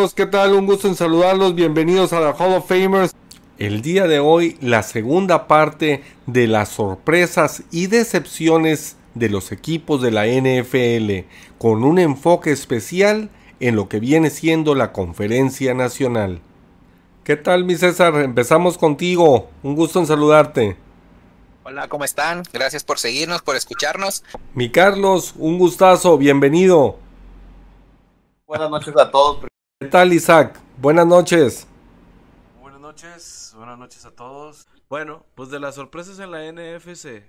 Amigos, ¿qué tal? Un gusto en saludarlos. Bienvenidos a la Hall of Famers. El día de hoy, la segunda parte de las sorpresas y decepciones de los equipos de la NFL, con un enfoque especial en lo que viene siendo la conferencia nacional. ¿Qué tal, mi César? Empezamos contigo. Un gusto en saludarte. Hola, ¿cómo están? Gracias por seguirnos, por escucharnos. Mi Carlos, un gustazo, bienvenido. Buenas noches a todos. ¿Qué tal, Isaac? Buenas noches. Buenas noches, buenas noches a todos. Bueno, pues de las sorpresas en la NFC,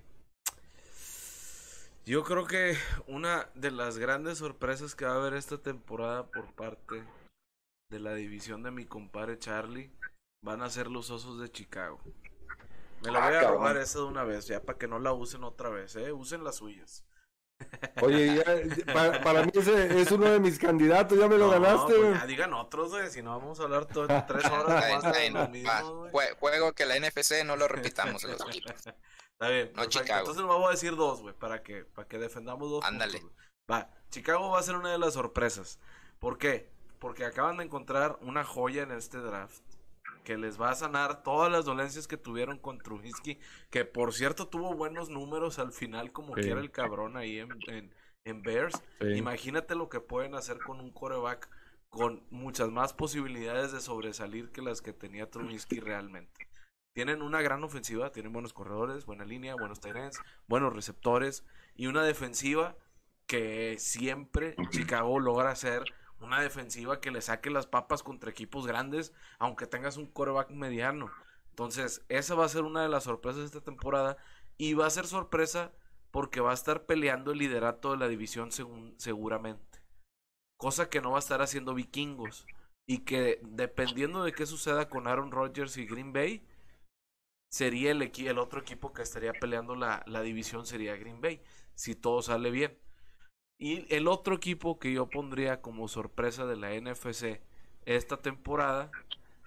yo creo que una de las grandes sorpresas que va a haber esta temporada por parte de la división de mi compadre Charlie van a ser los Osos de Chicago. Me la voy a robar esa de una vez, ya para que no la usen otra vez, ¿eh? Usen las suyas. Oye, ya, para, para, mí ese es uno de mis candidatos, ya me lo No, ganaste, pues güey. ya digan otros, güey, si no vamos a hablar todo, tres horas Está más de bien, lo va. mismo, güey. Jue- Juego que la NFC no lo repitamos en los equipos. Está bien, No. Chicago. Entonces me voy a decir dos, güey, para que, para que defendamos dos. Ándale. puntos. Va, Chicago va a ser una de las sorpresas. ¿Por qué? Porque acaban de encontrar una joya en este draft que les va a sanar todas las dolencias que tuvieron con Trubisky, que por cierto tuvo buenos números al final, como Sí. que era el cabrón ahí en, en, en Bears. Sí. Imagínate lo que pueden hacer con un coreback con muchas más posibilidades de sobresalir que las que tenía Trubisky realmente. Tienen una gran ofensiva, tienen buenos corredores, buena línea, buenos tight ends, buenos receptores y una defensiva que siempre Chicago logra hacer una defensiva que le saque las papas contra equipos grandes, aunque tengas un coreback mediano. Entonces, esa va a ser una de las sorpresas de esta temporada y va a ser sorpresa porque va a estar peleando el liderato de la división segun- seguramente. Cosa que no va a estar haciendo Vikingos. Y que dependiendo de qué suceda con Aaron Rodgers y Green Bay, sería el, el otro equipo que estaría peleando la, la división sería Green Bay, si todo sale bien. Y el otro equipo que yo pondría como sorpresa de la NFC esta temporada,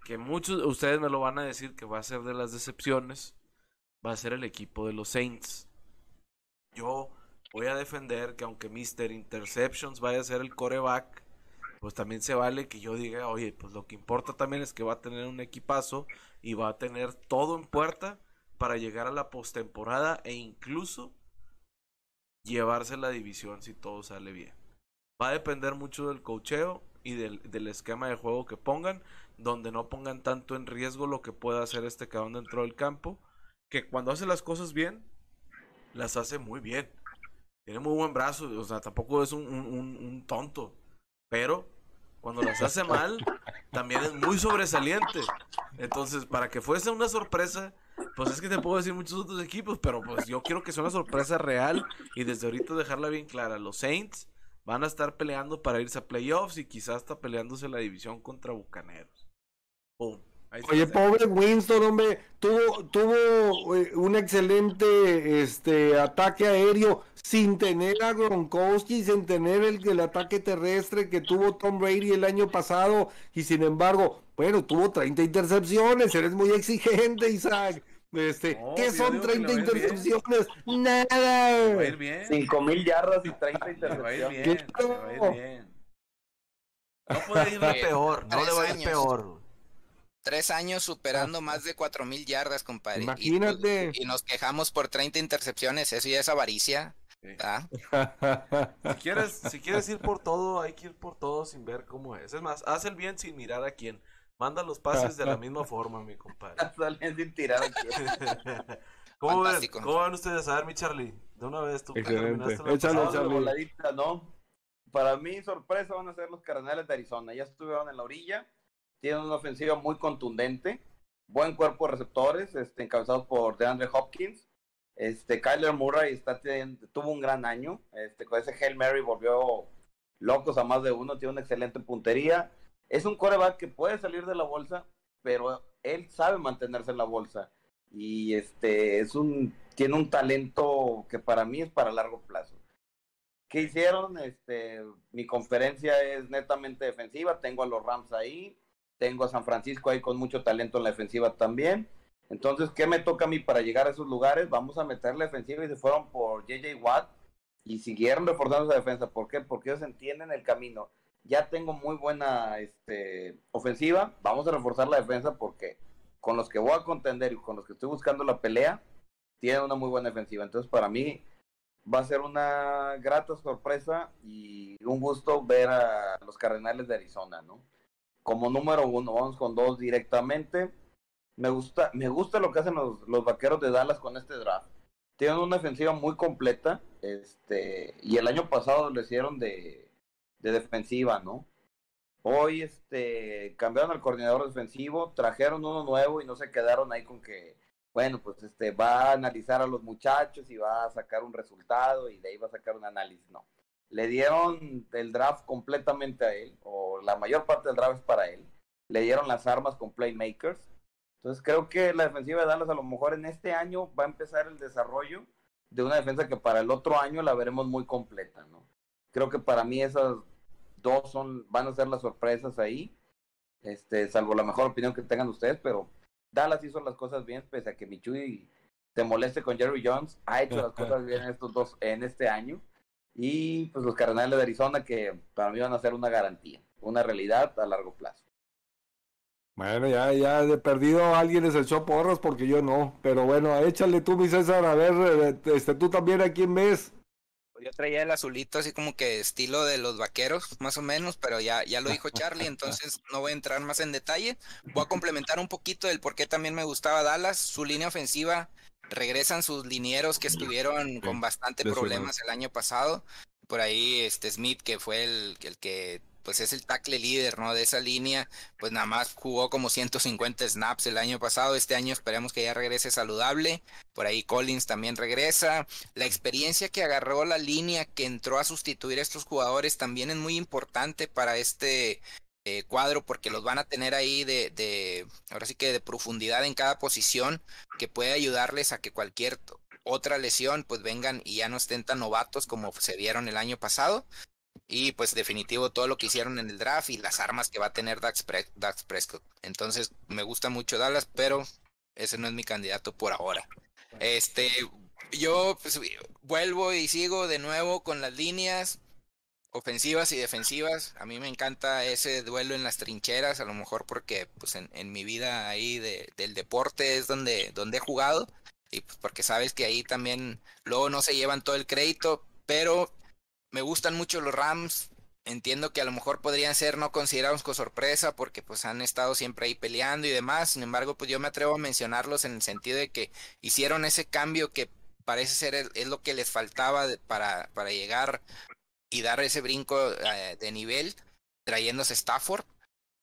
que muchos de ustedes me lo van a decir que va a ser de las decepciones, va a ser el equipo de los Saints. Yo voy a defender que aunque Mr. Interceptions vaya a ser el coreback, pues también se vale que yo diga, oye, pues lo que importa también es que va a tener un equipazo y va a tener todo en puerta para llegar a la postemporada e incluso llevarse la división si todo sale bien. Va a depender mucho del cocheo y del, del esquema de juego que pongan, donde no pongan tanto en riesgo lo que pueda hacer este cabrón dentro del campo, que cuando hace las cosas bien, las hace muy bien. Tiene muy buen brazo, o sea, tampoco es un, un- un- un tonto, pero cuando las hace mal, también es muy sobresaliente. Entonces, para que fuese una sorpresa, pues es que te puedo decir muchos otros equipos, pero pues yo quiero que sea una sorpresa real y desde ahorita dejarla bien clara. Los Saints van a estar peleando para irse a playoffs y quizás hasta peleándose la división contra Bucaneros. Oye, pobre Winston, hombre, tuvo, tuvo eh, un excelente este, ataque aéreo sin tener a Gronkowski, sin tener el, el ataque terrestre que tuvo Tom Brady el año pasado, y sin embargo, bueno, tuvo 30 intercepciones, eres muy exigente, Isaac. Este, No, ¿Qué son digo que 30 le va a ir bien. intercepciones? Va ir Nada. bien. 5 mil yardas y 30 Le va a ir intercepciones. bien. Va ir bien. No puede Oye, peor. No le va a ir peor. Tres años superando más de cuatro mil yardas, compadre. Y- Imagínate. Y, nos quejamos por 30 intercepciones. Eso ya es avaricia. Sí. ¿ah? Si quieres, si quieres ir por todo, hay que ir por todo sin ver cómo es. Es más, haz el bien sin mirar a quién. Manda los pases de la misma forma, mi compadre. Salen sin tirar aquí. ¿Cómo ven? ¿Cómo van ustedes? A ver, mi Charlie. De una vez, tú que Excelente. terminaste la Échale, pasada. No, de Charlie. voladita, ¿no? Para mí, sorpresa van a ser los Cardenales de Arizona. Ya estuvieron en la orilla. Tienen una ofensiva muy contundente. Buen cuerpo de receptores, este, encabezados por DeAndre Hopkins. Este, Kyler Murray está tuvo un gran año. Este, con ese Hail Mary volvió locos a más de uno. Tiene una excelente puntería. Es un coreback que puede salir de la bolsa, pero él sabe mantenerse en la bolsa. Y este es un tiene un talento que para mí es para largo plazo. ¿Qué hicieron? Este, mi conferencia es netamente defensiva, tengo a los Rams ahí, tengo a San Francisco ahí con mucho talento en la defensiva también. Entonces, ¿qué me toca a mí para llegar a esos lugares? Vamos a meter la defensiva y se fueron por JJ Watt y siguieron reforzando esa defensa. ¿Por qué? Porque ellos entienden el camino. Ya tengo muy buena este, ofensiva, vamos a reforzar la defensa porque con los que voy a contender y con los que estoy buscando la pelea, tienen una muy buena defensiva. Entonces, para mí va a ser una grata sorpresa y un gusto ver a los Cardenales de Arizona, ¿no? Como número uno, vamos con dos directamente. Me gusta, me gusta lo que hacen los, los vaqueros de Dallas con este draft. Tienen una defensiva muy completa, este, y el año pasado lo hicieron de, de defensiva, ¿no? Hoy este, cambiaron al coordinador defensivo, trajeron uno nuevo y no se quedaron ahí con que, bueno, pues este, va a analizar a los muchachos y va a sacar un resultado y de ahí va a sacar un análisis. No. Le dieron el draft completamente a él, o la mayor parte del draft es para él. Le dieron las armas con playmakers. Entonces creo que la defensiva de Dallas a lo mejor en este año va a empezar el desarrollo de una defensa que para el otro año la veremos muy completa, ¿no? Creo que para mí esas dos son, van a ser las sorpresas ahí, este, salvo la mejor opinión que tengan ustedes, pero Dallas hizo las cosas bien, pese a que Michui se moleste con Jerry Jones, ha hecho las cosas bien estos dos en este año. Y pues los Cardenales de Arizona que para mí van a ser una garantía, una realidad a largo plazo. Bueno, ya, ya perdido alguien les echó porras porque yo no. Pero bueno, échale tú, mi César, a ver, eh, este, tú también a quién ves. Yo traía el azulito así como que estilo de los vaqueros, más o menos, pero ya, ya lo dijo Charlie, entonces no voy a entrar más en detalle. Voy a complementar un poquito del por qué también me gustaba Dallas. Su línea ofensiva, regresan sus linieros que estuvieron con bastante problemas el año pasado. Por ahí, este Smith, que fue el, el que pues es el tackle líder, ¿no? De esa línea, pues nada más jugó como 150 snaps el año pasado, este año esperemos que ya regrese saludable, por ahí Collins también regresa, la experiencia que agarró la línea que entró a sustituir a estos jugadores también es muy importante para este eh, cuadro porque los van a tener ahí de, de, ahora sí que de profundidad en cada posición que puede ayudarles a que cualquier otra lesión pues vengan y ya no estén tan novatos como se vieron el año pasado. Y pues definitivo todo lo que hicieron en el draft y las armas que va a tener Dax, Prescott. Entonces me gusta mucho Dallas, pero ese no es mi candidato por ahora. Este, yo pues, vuelvo y sigo de nuevo con las líneas ofensivas y defensivas. A mí me encanta ese duelo en las trincheras, a lo mejor porque pues en, mi vida ahí de, del deporte es donde, donde he jugado. Y pues porque sabes que ahí también luego no se llevan todo el crédito, pero me gustan mucho los Rams. Entiendo que a lo mejor podrían ser no considerados con sorpresa porque pues han estado siempre ahí peleando y demás. Sin embargo, pues yo me atrevo a mencionarlos en el sentido de que hicieron ese cambio que parece ser es lo que les faltaba para, para llegar y dar ese brinco eh, de nivel trayéndose Stafford.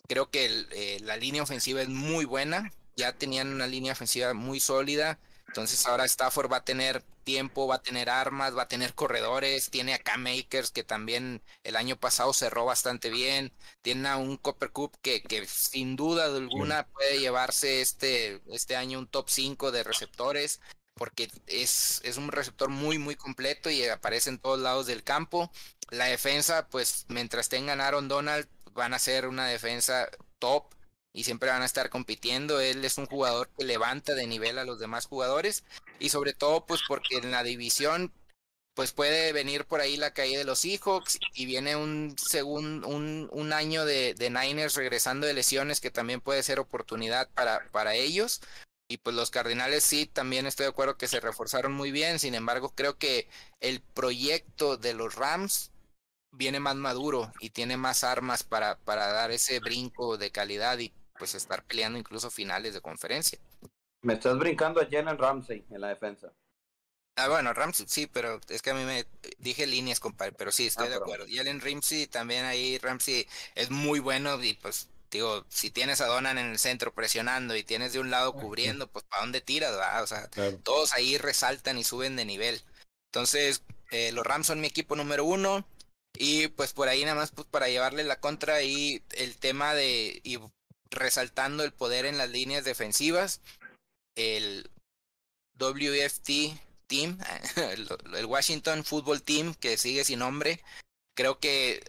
Creo que eh, la línea ofensiva es muy buena. Ya tenían una línea ofensiva muy sólida. Entonces ahora Stafford va a tener tiempo, va a tener armas, va a tener corredores, tiene a Makers que también el año pasado cerró bastante bien, tiene a un Copper Cup que, que sin duda alguna puede llevarse este, este año un top 5 de receptores porque es, es un receptor muy muy completo y aparece en todos lados del campo. La defensa, pues mientras tengan Aaron Donald, van a ser una defensa top y siempre van a estar compitiendo. Él es un jugador que levanta de nivel a los demás jugadores y sobre todo pues porque en la división pues puede venir por ahí la caída de los Seahawks y viene un segundo un, un año de, de, Niners regresando de lesiones que también puede ser oportunidad para, para ellos. Y pues los Cardinales sí, también estoy de acuerdo que se reforzaron muy bien. Sin embargo, creo que el proyecto de los Rams viene más maduro y tiene más armas para, para dar ese brinco de calidad y pues estar peleando incluso finales de conferencia. Me estás brincando a Jalen Ramsey en la defensa. Ah, bueno, Ramsey sí, pero es que a mí me dije líneas, compadre, pero sí, estoy ah, de acuerdo. Jalen Ramsey también ahí, Ramsey es muy bueno y pues digo, si tienes a Donan en el centro presionando y tienes de un lado cubriendo, pues ¿para dónde tiras? O sea, todos ahí resaltan y suben de nivel. Entonces, eh, los Rams son mi equipo número uno. Y pues por ahí nada más pues para llevarle la contra y el tema de, y resaltando el poder en las líneas defensivas. El WFT Team, el Washington Football Team, que sigue sin nombre, creo que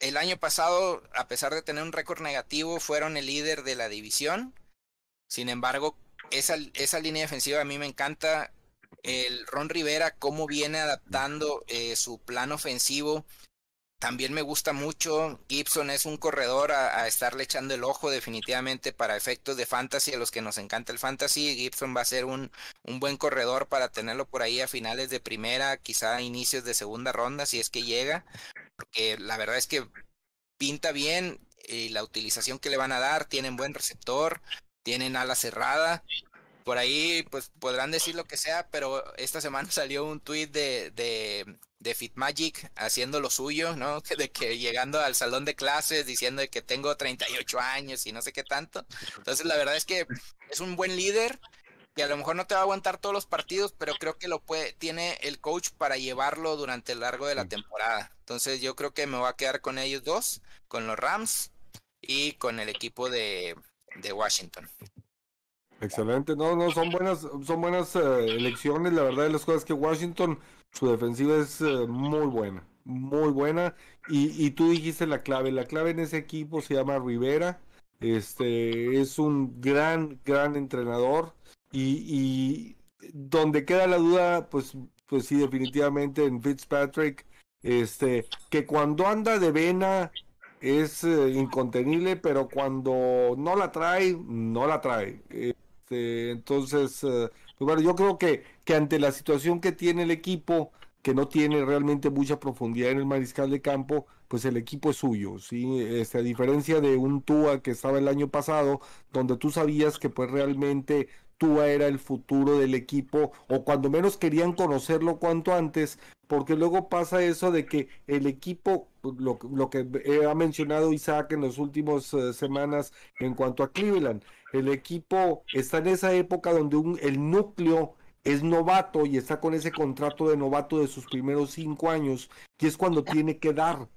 el año pasado, a pesar de tener un récord negativo, fueron el líder de la división. Sin embargo, esa, esa línea defensiva a mí me encanta. El Ron Rivera, cómo viene adaptando eh, su plan ofensivo también me gusta mucho. Gibson es un corredor a, estarle echando el ojo definitivamente para efectos de fantasy, a los que nos encanta el fantasy. Gibson va a ser un, un buen corredor para tenerlo por ahí a finales de primera, quizá a inicios de segunda ronda, si es que llega. Porque la verdad es que pinta bien y la utilización que le van a dar, tienen buen receptor, tienen ala cerrada por ahí pues podrán decir lo que sea, pero esta semana salió un de, de, de FitMagic haciendo lo suyo, ¿no? De que llegando al salón de clases diciendo que tengo 38 años y no sé qué tanto. Entonces la verdad es que es un buen líder que a lo mejor no te va a aguantar todos los partidos, pero creo que lo puede, tiene el coach para llevarlo durante el largo de la temporada. Entonces yo creo que me voy a quedar con ellos dos, con los Rams y con el equipo de, de Washington. Excelente, no, no, son buenas, son buenas eh, elecciones, la verdad de las cosas que Washington, su defensiva es eh, muy buena, muy buena, y, tú dijiste la clave, la clave en ese equipo se llama Rivera, este, es un gran, gran entrenador, y, y donde queda la duda, pues, pues sí, definitivamente en Fitzpatrick, este, que cuando anda de vena es eh, incontenible, pero cuando no la trae, no la trae. Este, entonces, eh, pues bueno, yo creo que, que ante la situación que tiene el equipo, que no tiene realmente mucha profundidad en el mariscal de campo, pues el equipo es suyo, ¿sí? Este, a diferencia de un Tua que estaba el año pasado, donde tú sabías que pues realmente Tua era el futuro del equipo, o cuando menos querían conocerlo cuanto antes, porque luego pasa eso de que el equipo, pues, lo, lo que ha mencionado Isaac en las últimas eh, semanas en cuanto a Cleveland, el equipo está en esa época donde un, el núcleo es novato y está con ese contrato de novato de sus primeros cinco años, que es cuando tiene que dar.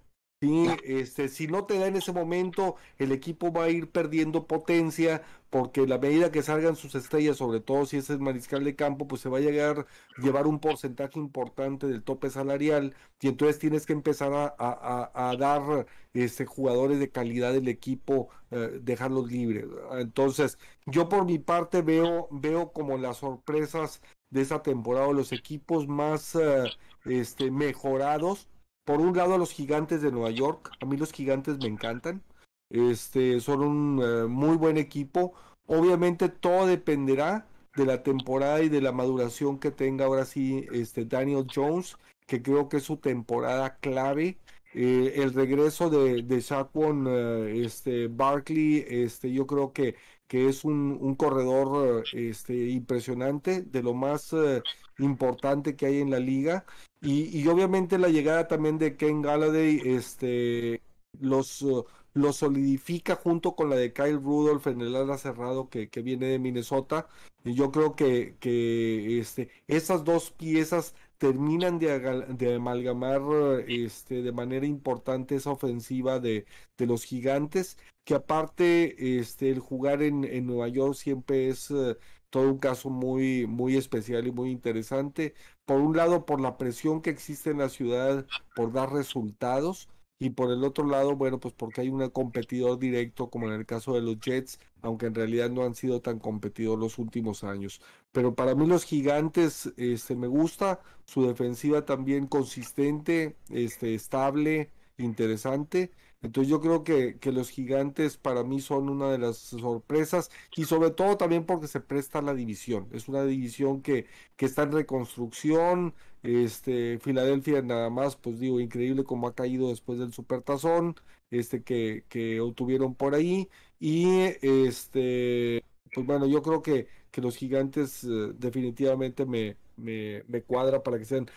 ¿Sí? Este, si no te da en ese momento, el equipo va a ir perdiendo potencia, porque la medida que salgan sus estrellas, sobre todo si es el mariscal de campo, pues se va a llegar a llevar un porcentaje importante del tope salarial, y entonces tienes que empezar a, dar este, jugadores de calidad del equipo, eh, dejarlos libres. Entonces, yo por mi parte veo, veo como las sorpresas de esa temporada, los equipos más eh, este, mejorados. Por un lado, los gigantes de Nueva York. A mí los gigantes me encantan. Este, son un eh, muy buen equipo. Obviamente todo dependerá de la temporada y de la maduración que tenga ahora sí este Daniel Jones, que creo que es su temporada clave eh, el regreso de, de Saquon eh, este, Barkley, este, yo creo que, que es un, un corredor este, impresionante, de lo más importante que hay en la liga. Y, y, obviamente la llegada también de Ken Galladay este, los, lo solidifica junto con la de Kyle Rudolph en el ala cerrado que, que viene de Minnesota. Y yo creo que, que este, esas dos piezas terminan de, amalgamar este, de manera importante esa ofensiva de, de, los gigantes, que aparte este, el jugar en, en Nueva York siempre es eh, todo un caso muy, muy especial y muy interesante. Por un lado, por la presión que existe en la ciudad por dar resultados, y por el otro lado, bueno, pues porque hay un competidor directo, como en el caso de los Jets, aunque en realidad no han sido tan competidores los últimos años. Pero para mí los gigantes, este, me gusta, su defensiva también consistente, este, estable, interesante. Entonces yo creo que, que, los gigantes para mí son una de las sorpresas y sobre todo también porque se presta la división. Es una división que, que está en reconstrucción. Este, Filadelfia nada más, pues digo, increíble como ha caído después del supertazón este, que, que obtuvieron por ahí. Y este, pues bueno, yo creo que, que los gigantes eh, definitivamente me, me, me cuadra para que sean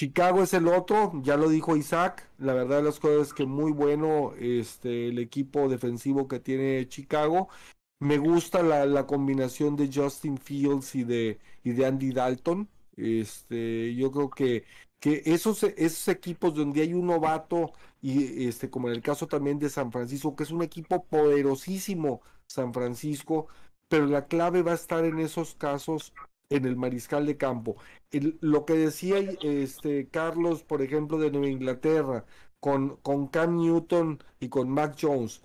Chicago es el otro, ya lo dijo Isaac, la verdad de las cosas es que muy bueno este, el equipo defensivo que tiene Chicago. Me gusta la, la combinación de Justin Fields y de, y de Andy Dalton. Este, yo creo que, que esos, esos equipos donde hay un novato, y este, como en el caso también de San Francisco, que es un equipo poderosísimo, San Francisco, pero la clave va a estar en esos casos en el mariscal de campo. lo que decía este Carlos, por ejemplo, de Nueva Inglaterra, con, con Cam Newton y con Mac Jones,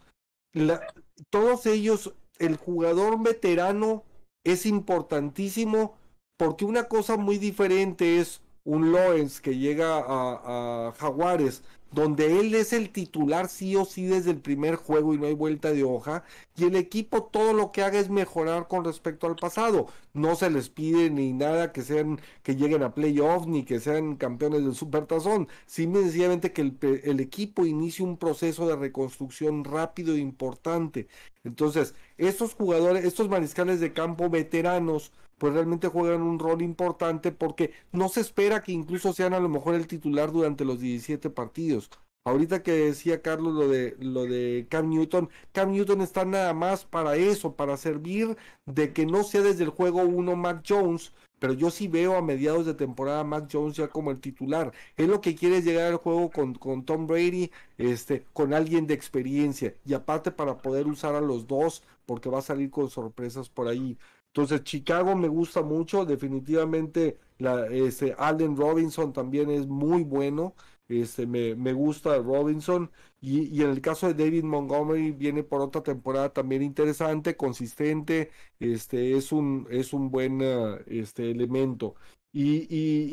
todos ellos, el jugador veterano es importantísimo porque una cosa muy diferente es un Lawrence que llega a, a Jaguares, donde él es el titular sí o sí desde el primer juego y no hay vuelta de hoja, y el equipo todo lo que haga es mejorar con respecto al pasado. No se les pide ni nada que sean, que lleguen a playoff, ni que sean campeones del supertazón, simplemente que el, el equipo inicie un proceso de reconstrucción rápido e importante. Entonces, estos jugadores, estos mariscales de campo veteranos, pues realmente juegan un rol importante porque no se espera que incluso sean a lo mejor el titular durante los 17 partidos. Ahorita que decía Carlos lo de lo de Cam Newton, Cam Newton está nada más para eso, para servir de que no sea desde el juego 1 Mac Jones, pero yo sí veo a mediados de temporada Mac Jones ya como el titular. Él lo que quiere es llegar al juego con, con Tom Brady, este, con alguien de experiencia, y aparte para poder usar a los dos, porque va a salir con sorpresas por ahí. Entonces, Chicago me gusta mucho, definitivamente la, este, Alden Robinson también es muy bueno, este, me, me gusta Robinson, y, y, en el caso de David Montgomery viene por otra temporada también interesante, consistente, este, es un, es un buen uh, este, elemento. Y,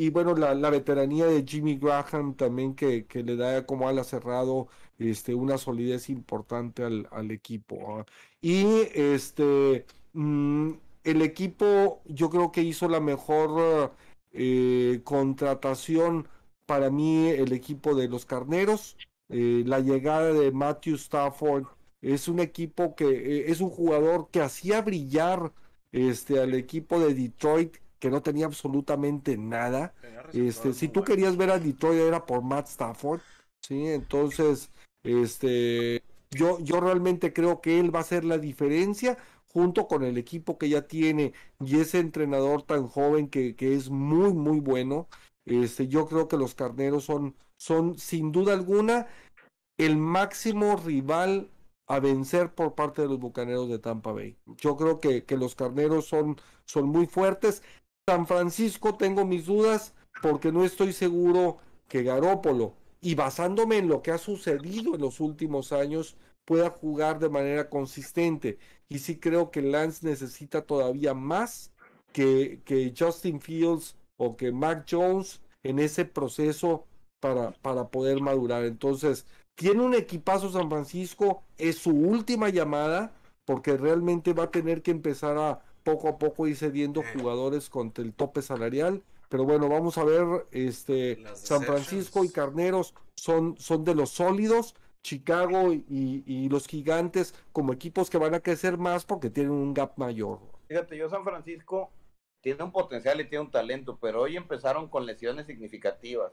y, bueno, la, la, veteranía de Jimmy Graham también que, que le da como ala cerrado este, una solidez importante al, al equipo. ¿ah? Y este... Mmm, el equipo yo creo que hizo la mejor eh, contratación para mí el equipo de los carneros. Eh, la llegada de Matthew Stafford es un equipo que eh, es un jugador que hacía brillar este al equipo de Detroit que no tenía absolutamente nada. Este si tú querías ver a Detroit era por Matt Stafford sí entonces este yo yo realmente creo que él va a ser la diferencia junto con el equipo que ya tiene y ese entrenador tan joven que, que es muy, muy bueno, este, yo creo que los carneros son, son sin duda alguna el máximo rival a vencer por parte de los bucaneros de Tampa Bay. Yo creo que, que los carneros son, son muy fuertes. San Francisco tengo mis dudas porque no estoy seguro que Garópolo, y basándome en lo que ha sucedido en los últimos años, pueda jugar de manera consistente. Y sí creo que Lance necesita todavía más que, que Justin Fields o que Mac Jones en ese proceso para, para poder madurar. Entonces, tiene un equipazo San Francisco, es su última llamada, porque realmente va a tener que empezar a poco a poco ir cediendo jugadores contra el tope salarial. Pero bueno, vamos a ver, este San Francisco y Carneros son, son de los sólidos. Chicago y, y, los gigantes como equipos que van a crecer más porque tienen un gap mayor. Fíjate, yo San Francisco tiene un potencial y tiene un talento, pero hoy empezaron con lesiones significativas.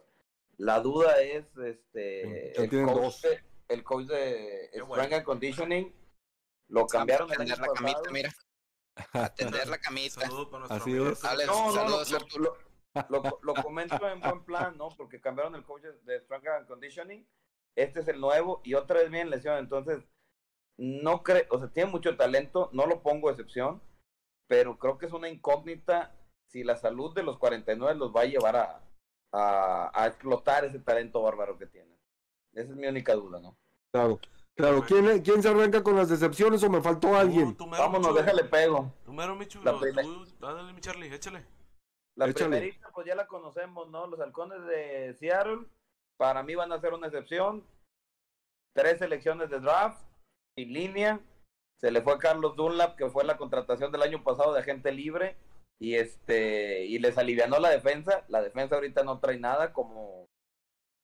La duda es este el coach, de, el coach, de, Strength and Conditioning lo cambiaron el año la camita, mira. Atender la camita. Así es. no, no, lo, lo, lo, lo, comento en buen plan, ¿no? Porque cambiaron el coach de Strength and Conditioning este es el nuevo y otra vez bien lesión, entonces no creo, o sea, tiene mucho talento, no lo pongo excepción, pero creo que es una incógnita si la salud de los 49 los va a llevar a, a, a explotar ese talento bárbaro que tienen. Esa es mi única duda, ¿no? Claro. Claro, ¿quién, ¿quién se arranca con las decepciones o me faltó alguien? Tú, Vámonos, déjale pego. Tú mero, Michu, la primer... dale, mi Charlie, échale. La échale. primerita, pues ya la conocemos, ¿no? Los halcones de Seattle para mí van a ser una excepción. Tres selecciones de draft, sin línea. Se le fue Carlos Dunlap, que fue la contratación del año pasado de agente libre. Y este, y les alivianó la defensa. La defensa ahorita no trae nada, como,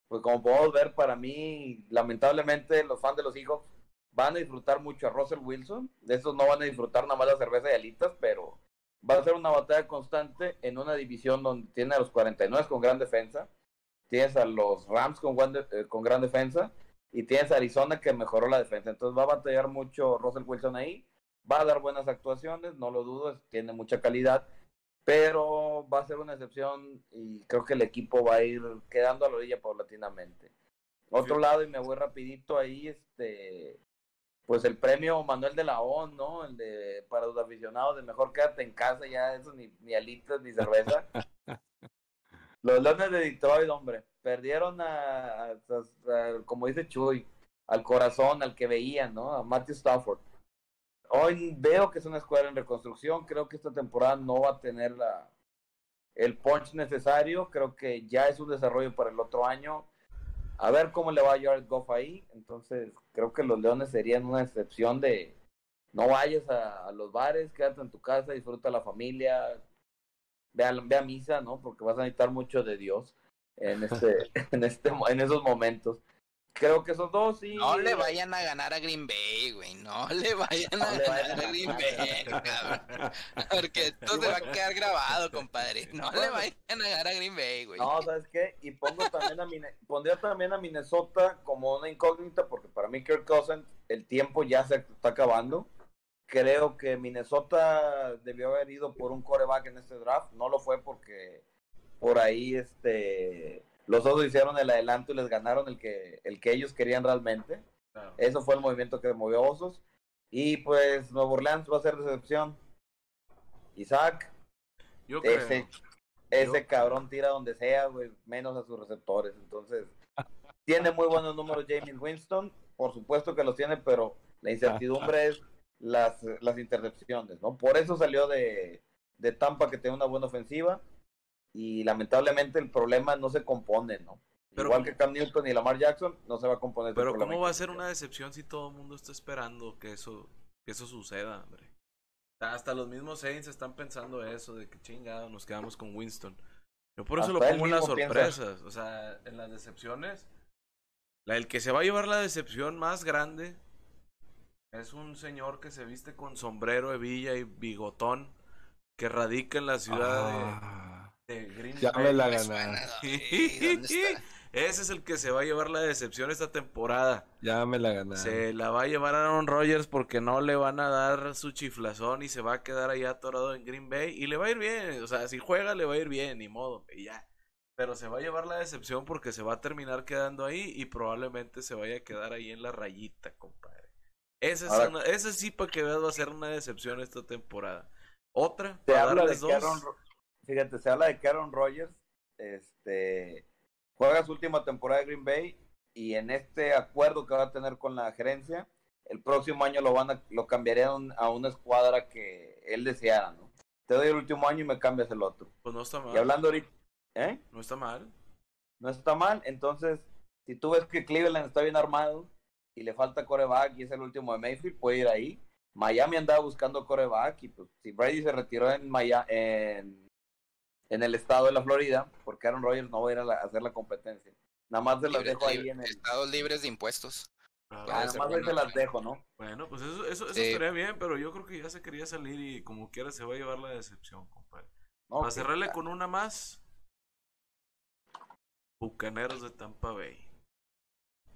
pues como podemos ver, para mí, lamentablemente, los fans de los hijos van a disfrutar mucho a Russell Wilson. De esos no van a disfrutar nada más la cerveza y alitas, pero va a ser una batalla constante en una división donde tiene a los 49 con gran defensa tienes a los Rams con, eh, con gran defensa y tienes a Arizona que mejoró la defensa. Entonces va a batallar mucho Russell Wilson ahí. Va a dar buenas actuaciones, no lo dudo, tiene mucha calidad, pero va a ser una excepción y creo que el equipo va a ir quedando a la orilla paulatinamente. Otro lado, y me voy rapidito ahí, este, pues el premio Manuel de la O, ¿no? El de para los aficionados de mejor quédate en casa, ya eso ni, ni alitas ni cerveza. Los Leones de Detroit, hombre, perdieron a, como dice Chuy, al corazón, al que veían, ¿no? A Matthew Stafford. Hoy veo que es una escuela en reconstrucción. Creo que esta temporada no va a tener la, el punch necesario. Creo que ya es un desarrollo para el otro año. A ver cómo le va a Jared Goff ahí. Entonces, creo que los Leones serían una excepción de no vayas a, a los bares, quédate en tu casa, disfruta la familia, ve a, ve a misa, ¿no? Porque vas a necesitar mucho de Dios en este, en este, en esos momentos. Creo que esos dos sí. No le vayan a ganar a Green Bay, güey. No le vayan a le ganar vayan a Green. Bay, cabrón. Porque esto se va a quedar grabado, compadre. No le vayan a ganar a Green Bay, güey. No, ¿sabes qué? Y pongo también a Mine- pondría también a Minnesota como una incógnita, porque para mí Kirk Cousins, el tiempo ya se está acabando. Creo que Minnesota debió haber ido por un coreback en este draft. No lo fue porque por ahí este los otros hicieron el adelanto y les ganaron el que, el que ellos querían realmente. Claro. Eso fue el movimiento que movió a Osos. Y pues Nuevo Orleans va a ser decepción. Isaac, Yo creo. ese, ese Yo- cabrón tira donde sea, güey, menos a sus receptores. Entonces, tiene muy buenos números James Winston, por supuesto que los tiene, pero la incertidumbre es las, las intercepciones, ¿no? Por eso salió de, de Tampa, que tiene una buena ofensiva, y lamentablemente el problema no se compone, ¿no? Pero Igual que Cam Newton y Lamar Jackson, no se va a componer. ese Pero problema ¿cómo va a ser una decepción si todo el mundo está esperando que eso, que eso suceda, hombre? Hasta los mismos Saints están pensando eso, de que chingado, nos quedamos con Winston. Yo por eso Hasta lo pongo en las piensa. sorpresas. O sea, en las decepciones. La, el que se va a llevar la decepción más grande es un señor que se viste con sombrero, hebilla y bigotón, que radica en la ciudad Ah, de, de Green ya Bay. me la Me ganaron. suena, güey, ¿dónde está? Ese es el que se va a llevar la decepción esta temporada. Ya me la ganaron. Se la va a llevar Aaron Rodgers porque no le van a dar su chiflazón y se va a quedar ahí atorado en Green Bay y le va a ir bien. O sea, si juega le va a ir bien, ni modo, y ya. Pero se va a llevar la decepción porque se va a terminar quedando ahí y probablemente se vaya a quedar ahí en la rayita, compadre. Ese, es Ahora- una- ese sí para que veas va a ser una decepción esta temporada. Otra, Se para habla de dos. Aaron fíjate, se habla de que Aaron Rodgers este, juega su última temporada de Green Bay y en este acuerdo que va a tener con la gerencia, el próximo año lo van a, lo cambiarían a una escuadra que él deseara, ¿no? Te doy el último año y me cambias el otro. Pues no está mal. Y hablando ahorita, ¿eh? No está mal. No está mal, entonces, si tú ves que Cleveland está bien armado y le falta coreback y es el último de Mayfield, puede ir ahí. Miami andaba buscando coreback y pues si Brady se retiró en, Maya- en, en el estado de la Florida, porque Aaron Rodgers no va a ir a, la- a hacer la competencia. Nada más se las dejo ahí libre- en el... Estados libres de impuestos. Ah, Ah, nada más ahí se las dejo, ¿no? Bueno, pues eso, eso, eso Sí. estaría bien, pero yo creo que ya se quería salir y como quiera se va a llevar la decepción, compadre. Para que- cerrarle con una más. Bucaneros de Tampa Bay.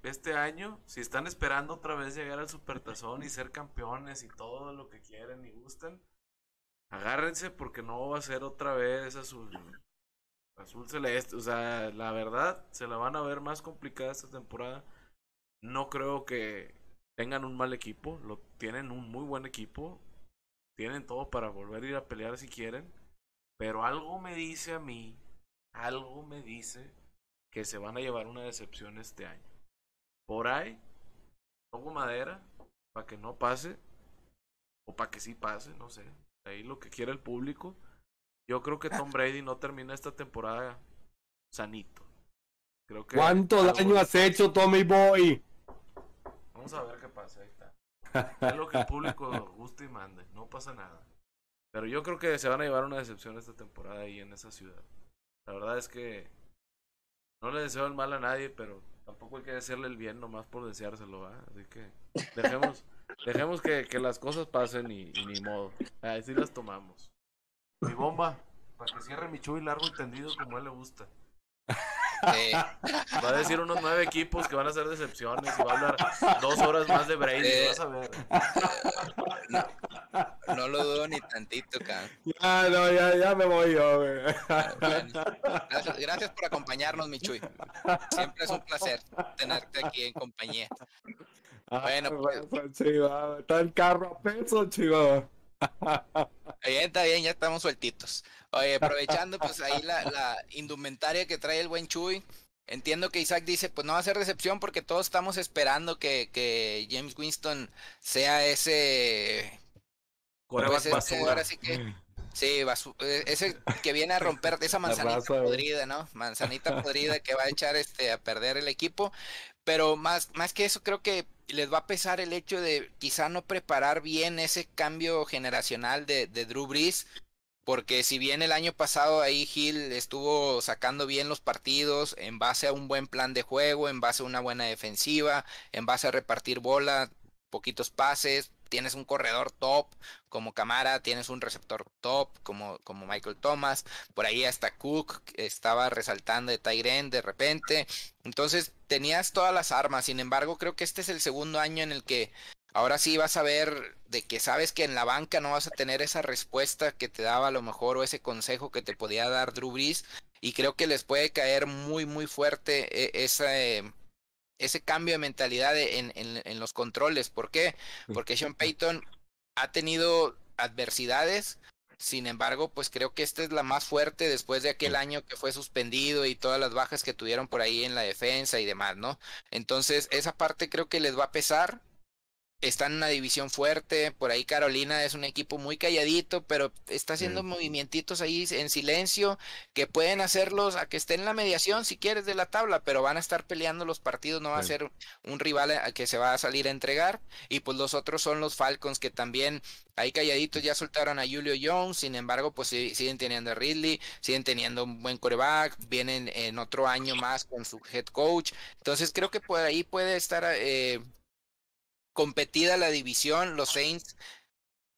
Este año, si están esperando otra vez llegar al Supertazón y ser campeones y todo lo que quieren y gustan, agárrense porque no va a ser otra vez azul. Azul celeste. O sea, la verdad, se la van a ver más complicada esta temporada. No creo que tengan un mal equipo. Lo tienen un muy buen equipo. Tienen todo para volver a ir a pelear si quieren. Pero algo me dice a mí, algo me dice que se van a llevar una decepción este año. Por ahí, pongo madera para que no pase, o para que sí pase, no sé. Ahí lo que quiera el público. Yo creo que Tom Brady no termina esta temporada sanito. Creo que ¿Cuánto algo- daño has hecho, Tommy Boy? Vamos a ver qué pasa, ahí está. Es lo que el público guste y mande, no pasa nada. Pero yo creo que se van a llevar una decepción esta temporada ahí en esa ciudad. La verdad es que no le deseo el mal a nadie, pero tampoco hay que desearle el bien nomás por deseárselo, ¿va? Así que dejemos, dejemos que, que las cosas pasen y, y ni modo. Así las tomamos. Mi bomba, para que cierre mi chuy largo y tendido como a él le gusta. Eh, Va a decir unos nueve equipos que van a ser decepciones y va a hablar dos horas más de Brady, Eh. vas a ver. no lo dudo ni tantito, cabrón. Ya, no, ya, ya me voy yo, güey. Bueno, gracias, gracias por acompañarnos, Michuy. Siempre es un placer tenerte aquí en compañía. Bueno, pues. pues, chiva, está el carro a peso, chiva. Bien, está bien, ya estamos sueltitos. Oye, aprovechando pues ahí la, la indumentaria que trae el buen Chuy. Entiendo que Isaac dice, pues no va a ser recepción porque todos estamos esperando que, que James Winston sea ese... Pues, ese- ahora sí que Sí, eh, ese que viene a romper esa manzanita podrida, ¿no? Manzanita podrida que va a echar este a perder el equipo. Pero más, más que eso, creo que les va a pesar el hecho de quizá no preparar bien ese cambio generacional de, de Drew Brees. Porque si bien el año pasado ahí Hill estuvo sacando bien los partidos en base a un buen plan de juego, en base a una buena defensiva, en base a repartir bola, poquitos pases, tienes un corredor top como Camara, tienes un receptor top como, como Michael Thomas, por ahí hasta Cook estaba resaltando de Tyren de repente, entonces tenías todas las armas, sin embargo creo que este es el segundo año en el que ahora sí vas a ver de que sabes que en la banca no vas a tener esa respuesta que te daba a lo mejor o ese consejo que te podía dar Drew Brees. Y creo que les puede caer muy muy fuerte eh, esa ese cambio de mentalidad en, en, los controles. ¿Por qué? Porque Sean Payton ha tenido adversidades, sin embargo, pues creo que esta es la más fuerte después de aquel año que fue suspendido y todas las bajas que tuvieron por ahí en la defensa y demás, ¿no? Entonces, esa parte creo que les va a pesar está en una división fuerte. Por ahí Carolina es un equipo muy calladito, pero está haciendo movimientos ahí en silencio que pueden hacerlos a que estén en la mediación si quieres de la tabla, pero van a estar peleando los partidos, no va a ser un rival a que se va a salir a entregar. Y pues los otros son los Falcons que también ahí calladitos ya soltaron a Julio Jones, sin embargo pues siguen teniendo a Ridley, siguen teniendo un buen coreback, vienen en otro año más con su head coach. Entonces creo que por ahí puede estar... Eh, competida la división, los Saints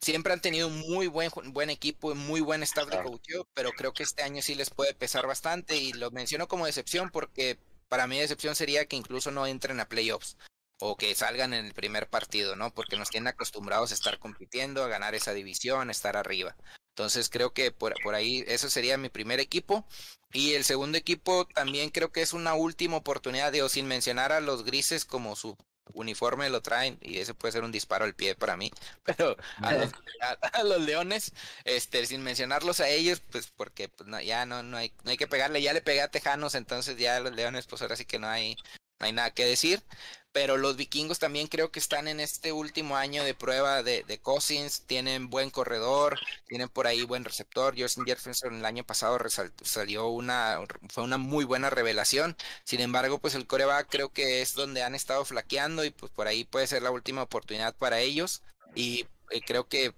siempre han tenido un muy buen, buen equipo y muy buen staff de coaching, pero creo que este año sí les puede pesar bastante y lo menciono como decepción porque para mí decepción sería que incluso no entren a playoffs o que salgan en el primer partido, ¿no? Porque nos tienen acostumbrados a estar compitiendo, a ganar esa división, a estar arriba. Entonces creo que por, por ahí eso sería mi primer equipo. Y el segundo equipo también creo que es una última oportunidad, digo, sin mencionar a los grises como su uniforme lo traen y ese puede ser un disparo al pie para mí, pero a los, leones, este, sin mencionarlos a ellos, pues porque pues, no, ya no, no, hay, no hay que pegarle, ya le pegué a Tejanos, entonces ya a los leones, pues ahora sí que no hay, no hay nada que decir pero los vikingos también creo que están en este último año de prueba de, de Cousins, tienen buen corredor, tienen por ahí buen receptor. Justin Jefferson el año pasado salió una, fue una muy buena revelación. Sin embargo, pues el coreback creo que es donde han estado flaqueando y pues por ahí puede ser la última oportunidad para ellos. Y eh, creo que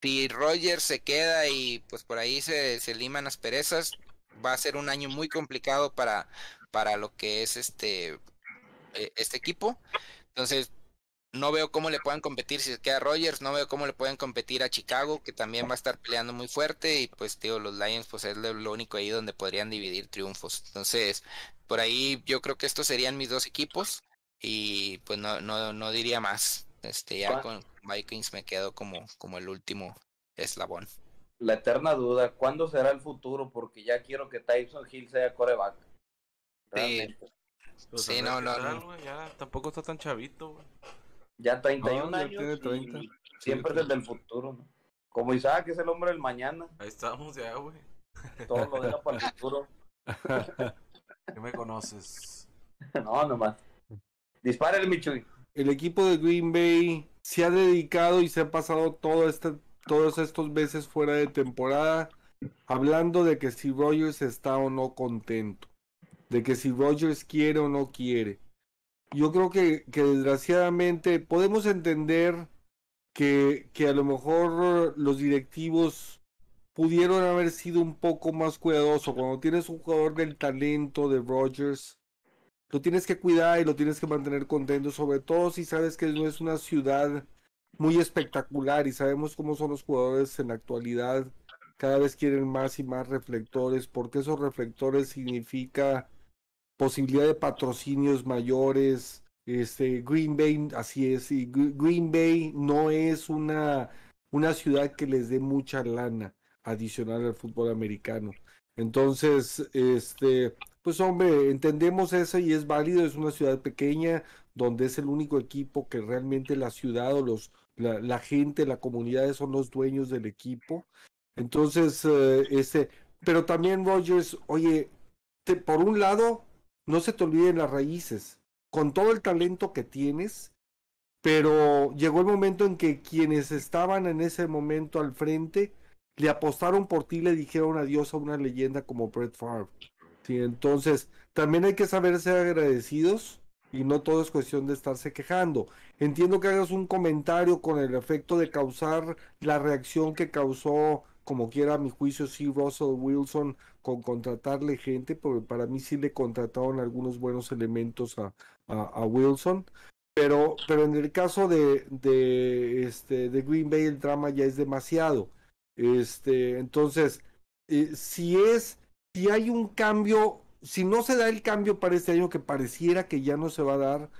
si Rogers se queda y pues por ahí se, se liman las perezas, va a ser un año muy complicado para, para lo que es este eh, este equipo. Entonces, no veo cómo le puedan competir si se queda Rogers, no veo cómo le pueden competir a Chicago, que también va a estar peleando muy fuerte, y pues, tío, los Lions, pues es lo único ahí donde podrían dividir triunfos. Entonces, por ahí yo creo que estos serían mis dos equipos, y pues no, no, no diría más. Este, ya con Vikings me quedo como, como el último eslabón. La eterna duda, ¿cuándo será el futuro? Porque ya quiero que Tyson Hill sea coreback. Pues sí, no, no, Ya tampoco está tan chavito, Ya 31 años. siempre es el del futuro, ¿no? Como Isaac, que es el hombre del mañana. Ahí estamos ya, güey. Todo lo deja para el futuro. ¿Qué me conoces? no, nomás. Dispara el Michui. El equipo de Green Bay se ha dedicado y se ha pasado todo este, todos estos meses fuera de temporada hablando de que si Rogers está o no contento de que si Rogers quiere o no quiere. Yo creo que, que desgraciadamente podemos entender que, que a lo mejor los directivos pudieron haber sido un poco más cuidadosos. Cuando tienes un jugador del talento de Rogers, lo tienes que cuidar y lo tienes que mantener contento, sobre todo si sabes que no es una ciudad muy espectacular y sabemos cómo son los jugadores en la actualidad. Cada vez quieren más y más reflectores, porque esos reflectores significa posibilidad de patrocinios mayores. Este, Green Bay, así es, y Green Bay no es una, una ciudad que les dé mucha lana adicional al fútbol americano. Entonces, este, pues hombre, entendemos eso y es válido, es una ciudad pequeña donde es el único equipo que realmente la ciudad o los, la, gente, la comunidad son los dueños del equipo. Entonces, eh, este, pero también Rogers, oye, por un lado, no se te olviden las raíces, con todo el talento que tienes, pero llegó el momento en que quienes estaban en ese momento al frente le apostaron por ti, le dijeron adiós a una leyenda como Brett Favre. Sí, entonces, también hay que saber ser agradecidos y no todo es cuestión de estarse quejando. Entiendo que hagas un comentario con el efecto de causar la reacción que causó, como quiera a mi juicio, sí, Russell Wilson con contratarle gente, porque para mí sí le contrataron algunos buenos elementos a, a, Wilson. Pero, pero en el caso de, de, este, de Green Bay el drama ya es demasiado. Este, entonces, eh, si es, si hay un cambio, si no se da el cambio para este año que pareciera que ya no se va a dar,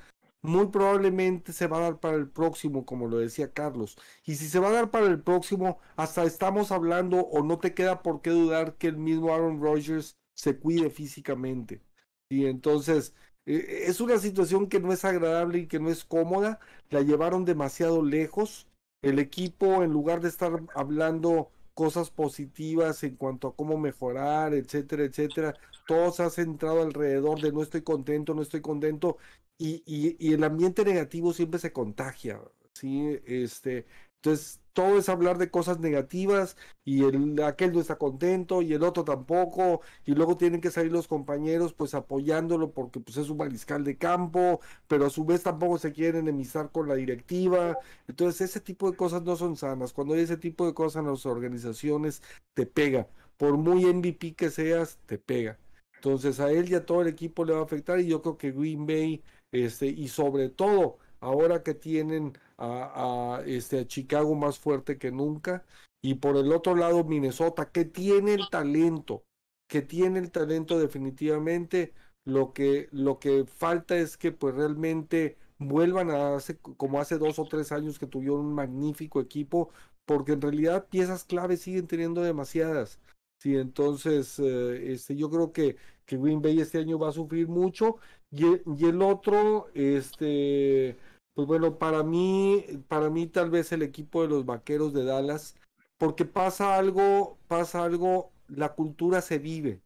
muy probablemente se va a dar para el próximo, como lo decía Carlos. Y si se va a dar para el próximo, hasta estamos hablando o no te queda por qué dudar que el mismo Aaron Rodgers se cuide físicamente. Y entonces eh, es una situación que no es agradable y que no es cómoda. La llevaron demasiado lejos el equipo, en lugar de estar hablando cosas positivas en cuanto a cómo mejorar, etcétera, etcétera, todo se ha centrado alrededor de no estoy contento, no estoy contento, y, y, y el ambiente negativo siempre se contagia, ¿sí? Este, entonces, todo es hablar de cosas negativas y el, aquel no está contento y el otro tampoco y luego tienen que salir los compañeros pues apoyándolo porque pues es un mariscal de campo, pero a su vez tampoco se quieren enemistar con la directiva. Entonces, ese tipo de cosas no son sanas. Cuando hay ese tipo de cosas en las organizaciones, te pega. Por muy MVP que seas, te pega. Entonces, a él y a todo el equipo le va a afectar y yo creo que Green Bay este y sobre todo ahora que tienen a, este, Chicago más fuerte que nunca. Y por el otro lado, Minnesota, que tiene el talento, que tiene el talento definitivamente. Lo que, lo que falta es que pues realmente vuelvan a hace, como hace dos o tres años que tuvieron un magnífico equipo, porque en realidad piezas clave siguen teniendo demasiadas. Sí, entonces eh, este, yo creo que, que Green Bay este año va a sufrir mucho. Y, y el otro, este, pues bueno, para mí, para mí tal vez el equipo de los Vaqueros de Dallas, porque pasa algo, pasa algo, la cultura se vive.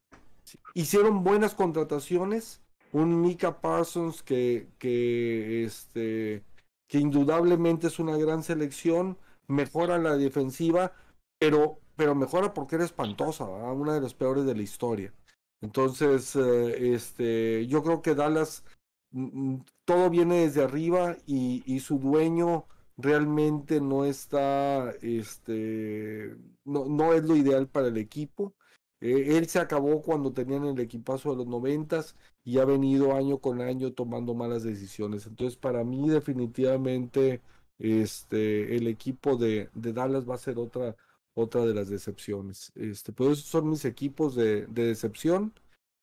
Hicieron buenas contrataciones, un Mika Parsons que, que, este, que indudablemente es una gran selección, mejora la defensiva, pero, pero mejora porque era espantosa, una de las peores de la historia. Entonces, eh, este, yo creo que Dallas Mm, mm, todo viene desde arriba y, su dueño realmente no está, este, no, no, es lo ideal para el equipo. Eh, él se acabó cuando tenían el equipazo de los noventas y ha venido año con año tomando malas decisiones. Entonces, para mí definitivamente, este, el equipo de, de Dallas va a ser otra, otra de las decepciones. Este, pues esos son mis equipos de, de decepción.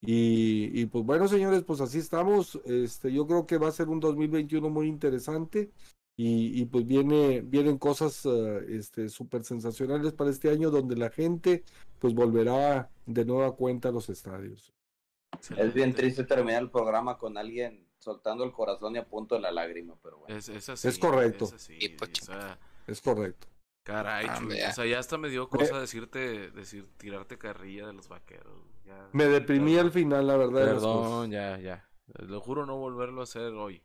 Y, pues bueno, señores, pues así estamos. Este, yo creo que va a ser un 2021 muy interesante. Y, pues viene, vienen cosas uh, este, súper sensacionales para este año donde la gente pues volverá de nueva cuenta a los estadios. Es bien triste terminar el programa con alguien soltando el corazón y a punto de la lágrima, pero bueno. Es, es, correcto. es correcto. Caray, ah, o sea, ya hasta me dio cosa decirte, decir, tirarte carrilla de los vaqueros. me deprimí al final, la verdad. Perdón, ya, ya. Lo juro no volverlo a hacer hoy.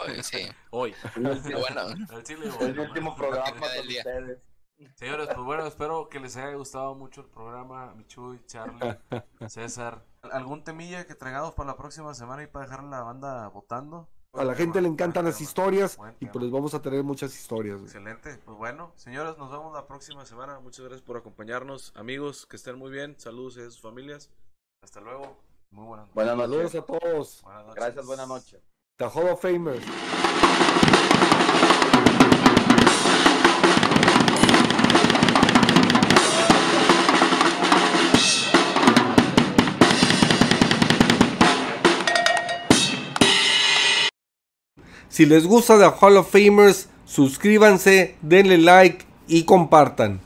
Hoy, sí. Hoy. bueno, el último programa con ustedes. Señores, pues bueno, espero que les haya gustado mucho el programa, Michuy, Charlie, César. ¿Algún temilla que traigamos para la próxima semana y para dejar la banda votando? A la gente le encantan las historias y pues les vamos a tener muchas historias. Excelente. Pues bueno, señores, nos vemos la próxima semana. Muchas gracias por acompañarnos. Amigos, que estén muy bien. Saludos a sus familias. Hasta luego. Muy buenas noches. Buenas noches a todos. Gracias, buenas noches. The Hall of Famers. Si les gusta The Hall of Famers, suscríbanse, denle like y compartan.